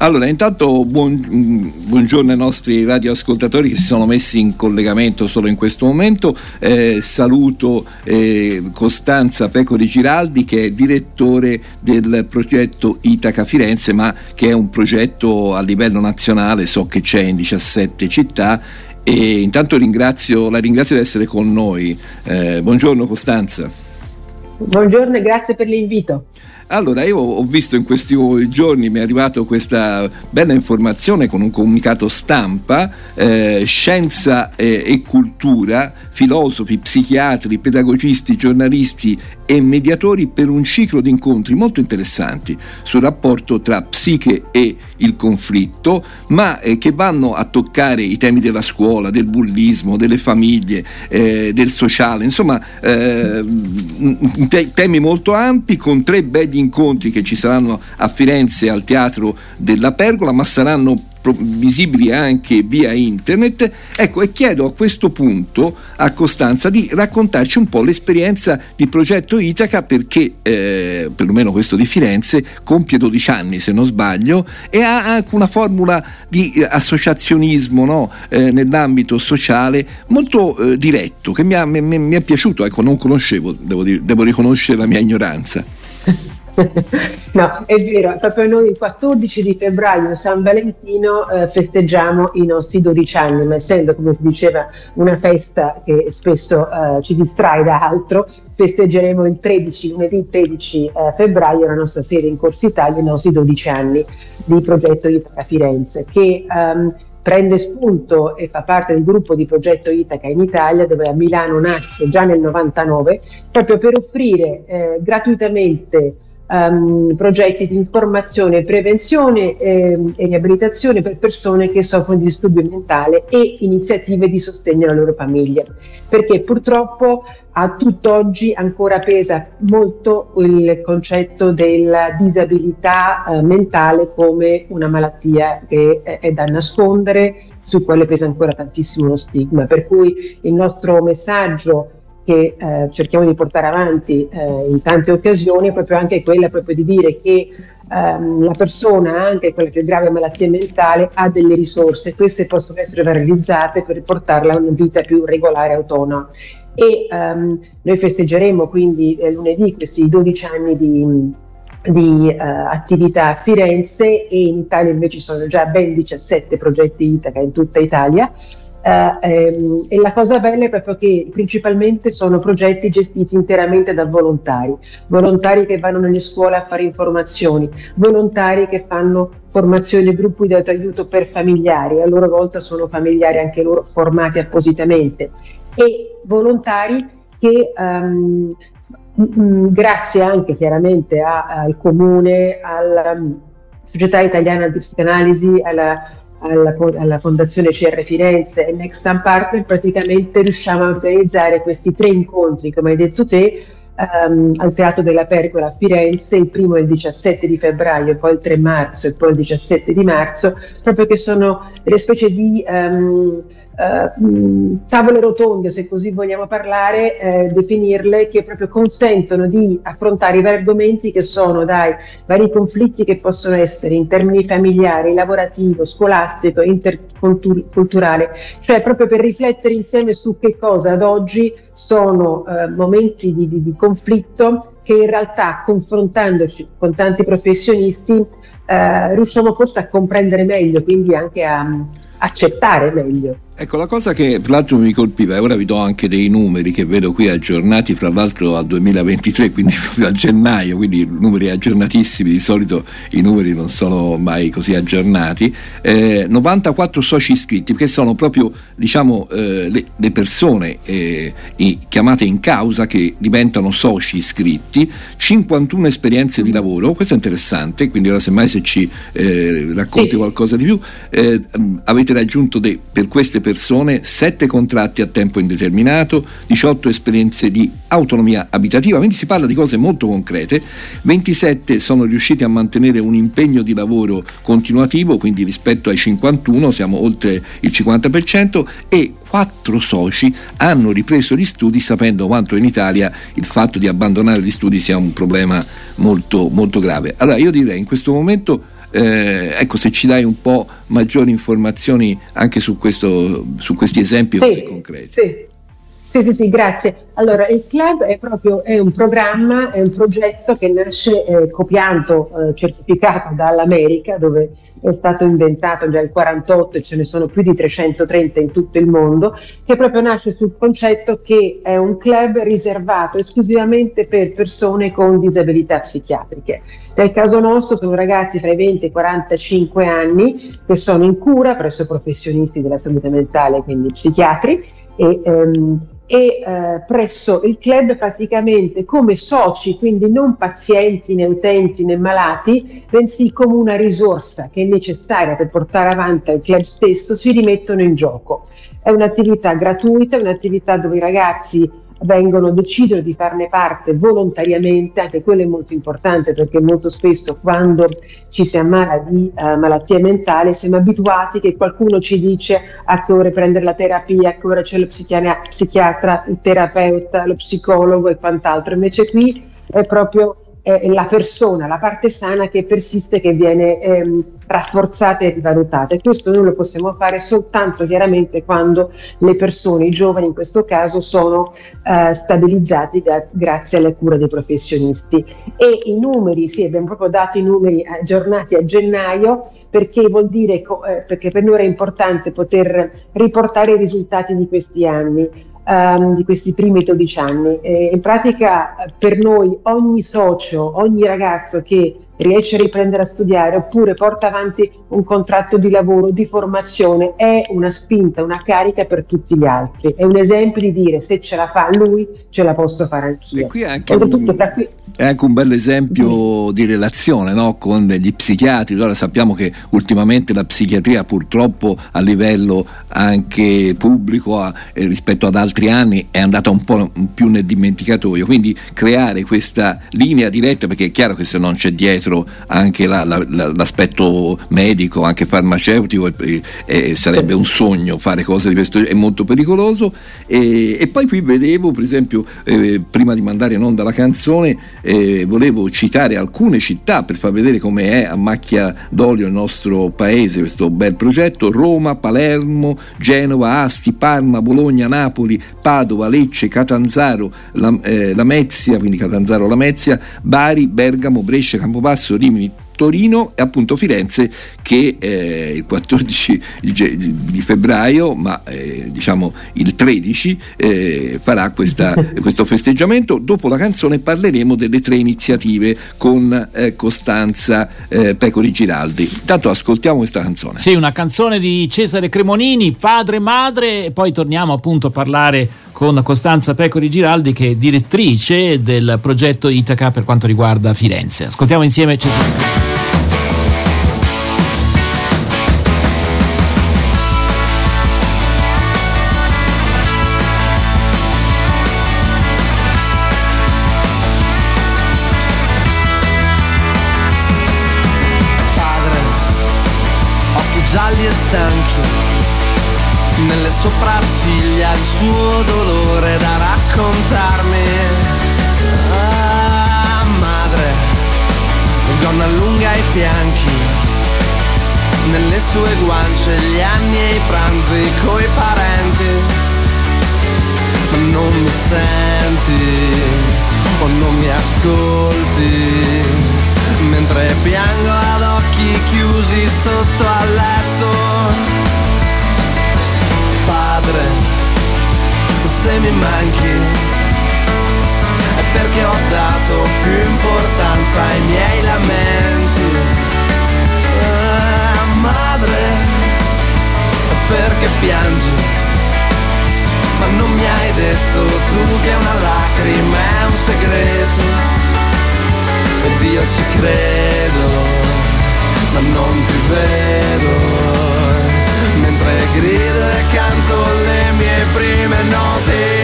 Allora, intanto buon, buongiorno ai nostri radioascoltatori che si sono messi in collegamento solo in questo momento. Eh, saluto eh, Costanza Pecori Giraldi che è direttore del progetto Itaca Firenze, ma che è un progetto a livello nazionale, so che c'è in 17 città. E intanto ringrazio, la ringrazio di essere con noi. Eh, buongiorno Costanza. Buongiorno e grazie per l'invito. Allora, io ho visto in questi giorni, mi è arrivata questa bella informazione con un comunicato stampa, eh, scienza eh, e cultura, filosofi, psichiatri, pedagogisti, giornalisti e mediatori per un ciclo di incontri molto interessanti sul rapporto tra psiche e il conflitto, ma eh, che vanno a toccare i temi della scuola, del bullismo, delle famiglie, eh, del sociale, insomma eh, te- temi molto ampi con tre incontri che ci saranno a Firenze al Teatro della Pergola, ma saranno visibili anche via internet. Ecco, e chiedo a questo punto a Costanza di raccontarci un po' l'esperienza di Progetto Itaca perché, eh, perlomeno questo di Firenze, compie 12 anni se non sbaglio e ha anche una formula di eh, associazionismo no? eh, nell'ambito sociale molto eh, diretto che mi, ha, mi, mi è piaciuto, ecco, non conoscevo, devo, dire, devo riconoscere la mia ignoranza. no, è vero, proprio noi il 14 di febbraio, San Valentino, eh, festeggiamo i nostri 12 anni, ma essendo, come si diceva, una festa che spesso eh, ci distrae da altro, festeggeremo il 13, lunedì 13 eh, febbraio la nostra serie in Corso Italia, i nostri 12 anni di progetto Itaca Firenze, che um, prende spunto e fa parte del gruppo di progetto Itaca in Italia, dove a Milano nasce già nel 99, proprio per offrire eh, gratuitamente um, progetti di informazione, prevenzione eh, e riabilitazione per persone che soffrono di disturbo mentale e iniziative di sostegno alla loro famiglia. Perché purtroppo a tutt'oggi ancora pesa molto il concetto della disabilità eh, mentale come una malattia che è, è da nascondere, su quale pesa ancora tantissimo lo stigma. Per cui il nostro messaggio che eh, cerchiamo di portare avanti eh, in tante occasioni è proprio anche quella proprio di dire che ehm, la persona, anche quella più grave malattia mentale, ha delle risorse, queste possono essere realizzate per portarla a una vita più regolare e autonoma. E ehm, noi festeggeremo quindi eh, lunedì questi 12 anni di, di uh, attività a Firenze e in Italia invece sono già ben 17 progetti Itaca in tutta Italia ehm, e la cosa bella è proprio che principalmente sono progetti gestiti interamente da volontari, volontari che vanno nelle scuole a fare informazioni, volontari che fanno formazione gruppi di autoaiuto per familiari, a loro volta sono familiari anche loro formati appositamente. E volontari che um, grazie anche chiaramente a, al comune, alla um, Società Italiana di Psicanalisi, alla alla, alla, Fondazione CR Firenze e Next Time Partner, praticamente riusciamo a organizzare questi tre incontri, come hai detto te, um, al Teatro della Pergola a Firenze, il primo è il 17 di febbraio, poi il 3 marzo e poi il 17 di marzo, proprio che sono delle specie di um, uh, tavole rotonde, se così vogliamo parlare, eh, definirle, che proprio consentono di affrontare i vari argomenti che sono dai vari conflitti che possono essere in termini familiari, lavorativo, scolastico, interculturale, cioè proprio per riflettere insieme su che cosa ad oggi sono eh, momenti di, di, di conflitto che in realtà confrontandoci con tanti professionisti eh, riusciamo forse a comprendere meglio, quindi anche a accettare meglio. Ecco, la cosa che tra l'altro mi colpiva, e ora vi do anche dei numeri che vedo qui aggiornati, fra l'altro al 2023, quindi proprio a gennaio, quindi numeri aggiornatissimi, di solito i numeri non sono mai così aggiornati, eh, 94 soci iscritti, che sono proprio diciamo, eh, le, le, persone eh, chiamate in causa che diventano soci iscritti, 51 esperienze di lavoro, questo è interessante, quindi ora semmai se ci eh, racconti qualcosa di più, eh, avete raggiunto de, per queste persone persone, 7 contratti a tempo indeterminato, 18 esperienze di autonomia abitativa, quindi si parla di cose molto concrete, 27 sono riusciti a mantenere un impegno di lavoro continuativo, quindi rispetto ai 51 siamo oltre il 50% e 4 soci hanno ripreso gli studi sapendo quanto in Italia il fatto di abbandonare gli studi sia un problema molto, molto grave. Allora io direi in questo momento Eh, ecco, se ci dai un po' maggiori informazioni anche su, questo, su questi esempi sì, concreti. Sì. Sì, sì, sì, grazie. Allora, il club è proprio è un programma, è un progetto che nasce eh, copiando, eh, certificato dall'America, dove è stato inventato già il 48 e ce ne sono più di 330 in tutto il mondo, che proprio nasce sul concetto che è un club riservato esclusivamente per persone con disabilità psichiatriche. Nel caso nostro sono ragazzi tra i 20 e i 45 anni che sono in cura presso professionisti della salute mentale, quindi psichiatri, e, ehm, e eh, presso il club praticamente come soci, quindi non pazienti né utenti né malati, bensì come una risorsa che è necessaria per portare avanti il club stesso, si rimettono in gioco. È un'attività gratuita, è un'attività dove i ragazzi vengono, decidono di farne parte volontariamente, anche quello è molto importante perché molto spesso quando ci si ammala di uh, malattie mentali siamo abituati che qualcuno ci dice a che ora prendere la terapia, a che ora c'è lo psichiatra, il terapeuta, lo psicologo e quant'altro, invece qui è proprio è la persona, la parte sana che persiste, che viene ehm, rafforzata e rivalutata. E questo noi lo possiamo fare soltanto chiaramente quando le persone, i giovani in questo caso, sono eh, stabilizzati da, grazie alle cure dei professionisti. E i numeri, sì, abbiamo proprio dato i numeri aggiornati a gennaio perché vuol dire, eh, perché per noi era importante poter riportare i risultati di questi anni um, di questi primi 12 anni. E in pratica per noi ogni socio, ogni ragazzo che riesce a riprendere a studiare oppure porta avanti un contratto di lavoro, di formazione, è una spinta, una carica per tutti gli altri. È un esempio di dire se ce la fa lui, ce la posso fare anch'io. E qui è anche, un, qui... è anche un bel esempio di relazione no? con gli psichiatri. Allora sappiamo che ultimamente la psichiatria purtroppo a livello anche pubblico eh, rispetto ad altri anni è andata un po' più nel dimenticatoio. Quindi creare questa linea diretta, perché è chiaro che se non c'è dietro dietro anche la, la, la, l'aspetto medico, anche farmaceutico, e, e sarebbe un sogno fare cose di questo genere, è molto pericoloso. E, e poi qui vedevo, per esempio, eh, prima di mandare in onda la canzone, eh, volevo citare alcune città per far vedere come è a macchia d'olio il nostro paese, questo bel progetto, Roma, Palermo, Genova, Asti, Parma, Bologna, Napoli, Padova, Lecce, Catanzaro, eh, Lamezia, quindi Catanzaro, Lamezia, Bari, Bergamo, Brescia, Campobasso, Passo, Rimini, Torino e appunto Firenze che eh, il 14 di febbraio, ma eh, diciamo il 13, eh, farà questa, questo festeggiamento. Dopo la canzone parleremo delle tre iniziative con eh, Costanza eh, Pecori Giraldi. Intanto ascoltiamo questa canzone. Sì, una canzone di Cesare Cremonini, padre e madre, e poi torniamo appunto a parlare con Costanza Pecori Giraldi che è direttrice del progetto Itaca per quanto riguarda Firenze. Ascoltiamo insieme Cesare. gialli e stanchi nelle sopracciglia il suo dolore da raccontarmi. Ah, madre, gonna lunga ai fianchi, nelle sue guance gli anni e i pranzi coi parenti. Non mi senti o non mi ascolti mentre piango ad occhi chiusi sotto al letto padre, se mi manchi, è perché ho dato più importanza ai miei lamenti. Ah, madre, perché piangi? Ma non mi hai detto tu che una lacrima è un segreto. Ed io ci credo, ma non ti vedo mentre grido e canto prime note.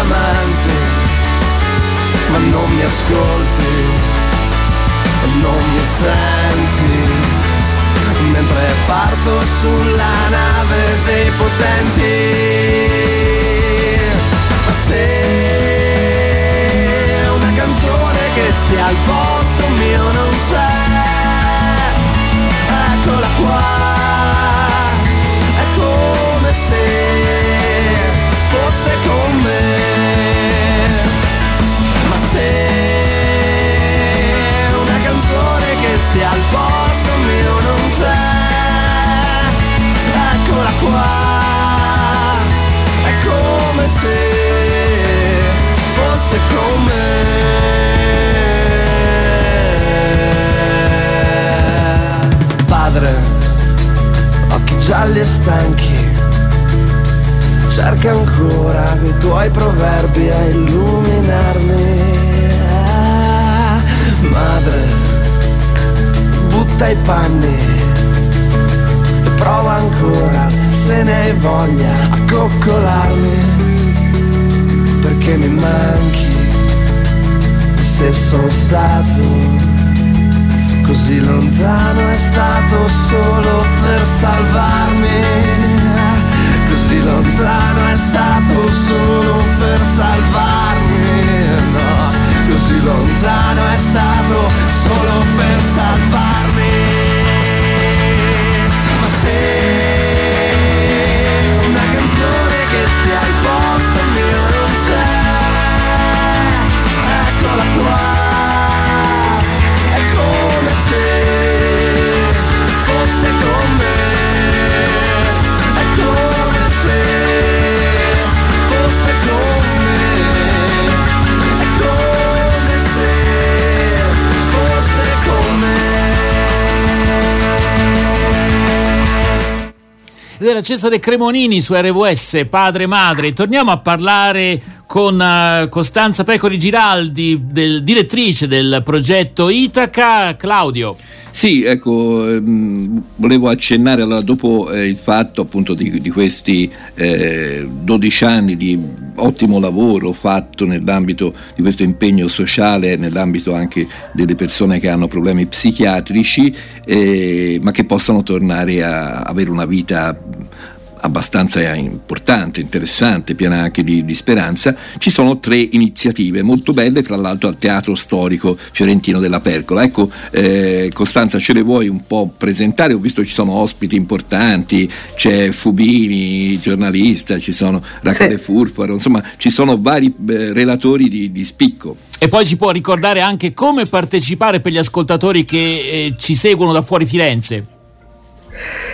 Diamanti, ma non mi ascolti, non mi senti mentre parto sulla nave dei potenti. Cerca ancora i tuoi proverbi a illuminarmi. Ah, madre, butta i panni. Prova ancora se ne hai voglia a coccolarmi. Perché mi manchi se sono stato così lontano è stato solo per salvarmi così lontano è stato solo per salvarmi no. Così lontano è stato solo per salvarmi era Cesare Cremonini su RWS, padre e madre. Torniamo a parlare con uh, Costanza Pecori Giraldi, del, direttrice del progetto Itaca, Claudio. Sì, ecco, ehm, volevo accennare allora, dopo eh, il fatto appunto di, di questi eh, 12 anni di ottimo lavoro fatto nell'ambito di questo impegno sociale, nell'ambito anche delle persone che hanno problemi psichiatrici, eh, ma che possano tornare a avere una vita abbastanza importante, interessante, piena anche di, di, speranza, ci sono tre iniziative molto belle, tra l'altro al Teatro Storico Fiorentino della Pergola. Ecco, eh, Costanza, ce le vuoi un po' presentare? Ho visto che ci sono ospiti importanti, c'è Fubini, giornalista, ci sono Rachele sì. Furfaro, insomma ci sono vari eh, relatori di, di spicco. E poi ci può ricordare anche come partecipare per gli ascoltatori che eh, ci seguono da fuori Firenze.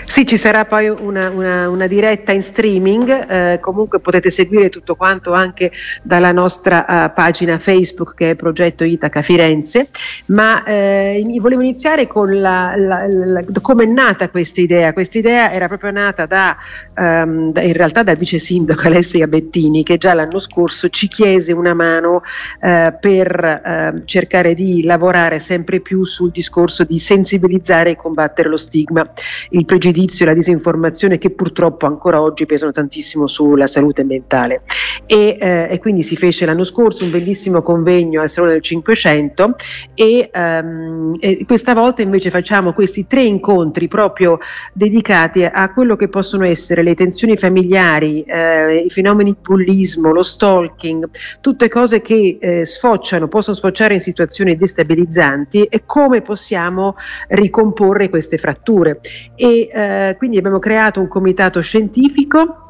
Sì, ci sarà poi una, una, una diretta in streaming, eh, comunque potete seguire tutto quanto anche dalla nostra uh, pagina Facebook che è Progetto Itaca Firenze, ma eh, volevo iniziare con la, la, la, come è nata questa idea. Questa idea era proprio nata da, um, da, in realtà dal vice sindaco Alessia Bettini che già l'anno scorso ci chiese una mano uh, per uh, cercare di lavorare sempre più sul discorso di sensibilizzare e combattere lo stigma, il pregiudizio pregiudizio e la disinformazione che purtroppo ancora oggi pesano tantissimo sulla salute mentale. E, eh, e quindi si fece l'anno scorso un bellissimo convegno al Salone del 500 e, um, e, questa volta invece facciamo questi tre incontri proprio dedicati a quello che possono essere le tensioni familiari, eh, i fenomeni di bullismo, lo stalking, tutte cose che eh, sfociano, possono sfociare in situazioni destabilizzanti e come possiamo ricomporre queste fratture. E, eh, quindi abbiamo creato un comitato scientifico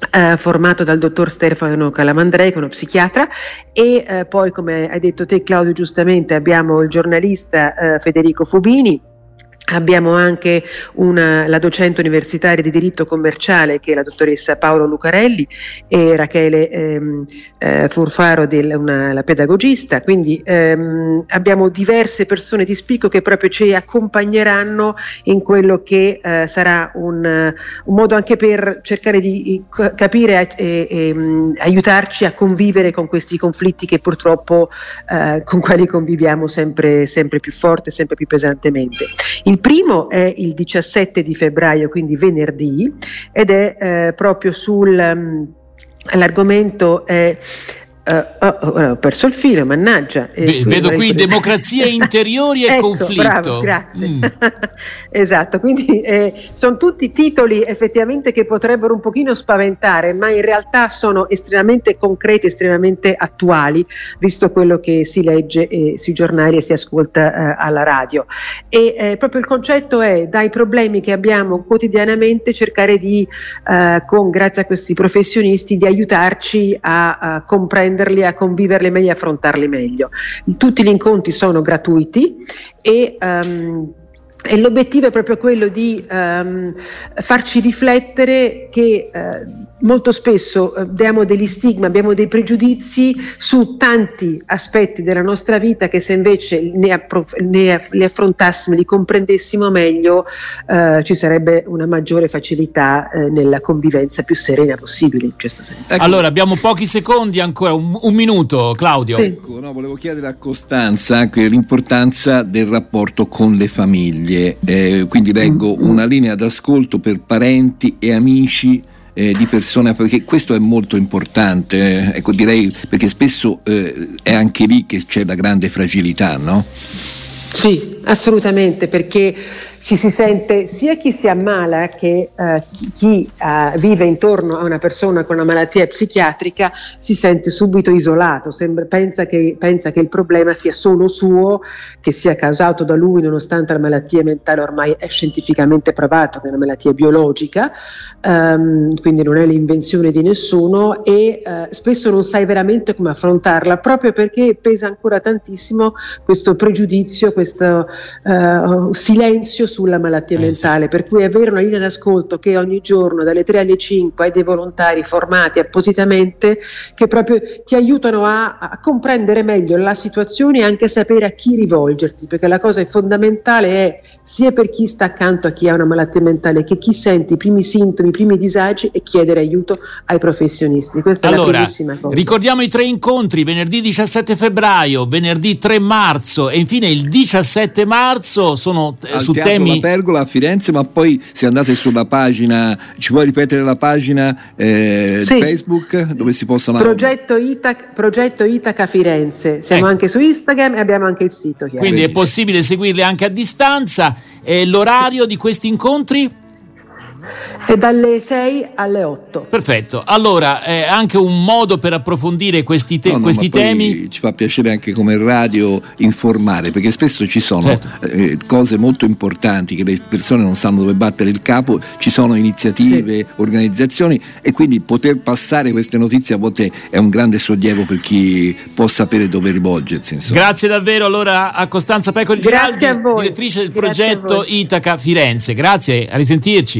Uh, formato dal dottor Stefano Calamandrei, che è uno psichiatra, e uh, poi, come hai detto te Claudio giustamente, abbiamo il giornalista uh, Federico Fubini, Abbiamo anche una, la docente universitaria di diritto commerciale che è la dottoressa Paolo Lucarelli e Rachele ehm, eh, Furfaro, del, una, la pedagogista, quindi ehm, abbiamo diverse persone di spicco che proprio ci accompagneranno in quello che eh, sarà un, un, modo anche per cercare di capire e, e um, aiutarci a convivere con questi conflitti che purtroppo eh, con quali conviviamo sempre, sempre più forte, sempre più pesantemente. Il primo è il 17 di febbraio, quindi venerdì, ed è eh, proprio sul... Um, l'argomento è Uh, oh, ho perso il filo, mannaggia. Beh, vedo qui democrazia interiori e ecco, conflitto. Bravo, grazie. Mm. esatto, quindi eh, sono tutti titoli effettivamente che potrebbero un pochino spaventare, ma in realtà sono estremamente concreti, estremamente attuali, visto quello che si legge eh, sui giornali e si ascolta eh, alla radio. E eh, proprio il concetto è dai problemi che abbiamo quotidianamente cercare di, eh, con, grazie a questi professionisti, di aiutarci a, a comprenderli, a conviverli meglio e affrontarli meglio. Tutti gli incontri sono gratuiti e um, e l'obiettivo è proprio quello di um, farci riflettere che uh, molto spesso uh, diamo degli stigmi, abbiamo dei pregiudizi su tanti aspetti della nostra vita che se invece ne, approf- ne li affrontassimo, li comprendessimo meglio, uh, ci sarebbe una maggiore facilità nella convivenza più serena possibile in questo senso. Ecco. Allora abbiamo pochi secondi ancora, un, un minuto Claudio. Sì. Ecco, no, volevo chiedere a Costanza anche l'importanza del rapporto con le famiglie famiglie, eh, quindi leggo una linea d'ascolto per parenti e amici eh, di persone, perché questo è molto importante, eh, ecco, direi perché spesso eh, è anche lì che c'è la grande fragilità, no? Sì, assolutamente, perché ci si sente sia chi si ammala che eh, chi eh, vive intorno a una persona con una malattia psichiatrica si sente subito isolato, sembra, pensa, che, pensa, che, il problema sia solo suo, che sia causato da lui nonostante la malattia mentale ormai è scientificamente provato che è una malattia biologica, ehm, quindi non è l'invenzione di nessuno e eh, spesso non sai veramente come affrontarla proprio perché pesa ancora tantissimo questo pregiudizio, questo eh, silenzio sulla malattia eh, mentale, sì. per cui avere una linea d'ascolto che ogni giorno dalle 3 alle 5 hai dei volontari formati appositamente che proprio ti aiutano a, a comprendere meglio la situazione e anche a sapere a chi rivolgerti, perché la cosa fondamentale è sia per chi sta accanto a chi ha una malattia mentale che chi sente i primi sintomi, i primi disagi e chiedere aiuto ai professionisti. Questa allora, è la primissima cosa. Ricordiamo i tre incontri, venerdì 17 febbraio, venerdì 3 marzo e infine il 17 marzo sono eh, su temi La Pergola a Firenze, ma poi se andate sulla pagina, ci puoi ripetere la pagina eh, sì. Facebook dove si possono... Progetto, Itaca, Progetto Itaca Firenze, siamo ecco. anche su Instagram e abbiamo anche il sito. Quindi è possibile seguirli anche a distanza. E l'orario di questi incontri? E dalle 6 alle 8. Perfetto, allora è anche un modo per approfondire questi, te- no, no, questi temi. Ci fa piacere anche come radio informare, perché spesso ci sono certo. eh, cose molto importanti che le persone non sanno dove battere il capo, ci sono iniziative, sì. organizzazioni e quindi poter passare queste notizie a volte è un grande sollievo per chi può sapere dove rivolgersi. Insomma. Grazie davvero allora a Costanza Giraldi, direttrice del Grazie progetto Itaca Firenze. Grazie, a risentirci.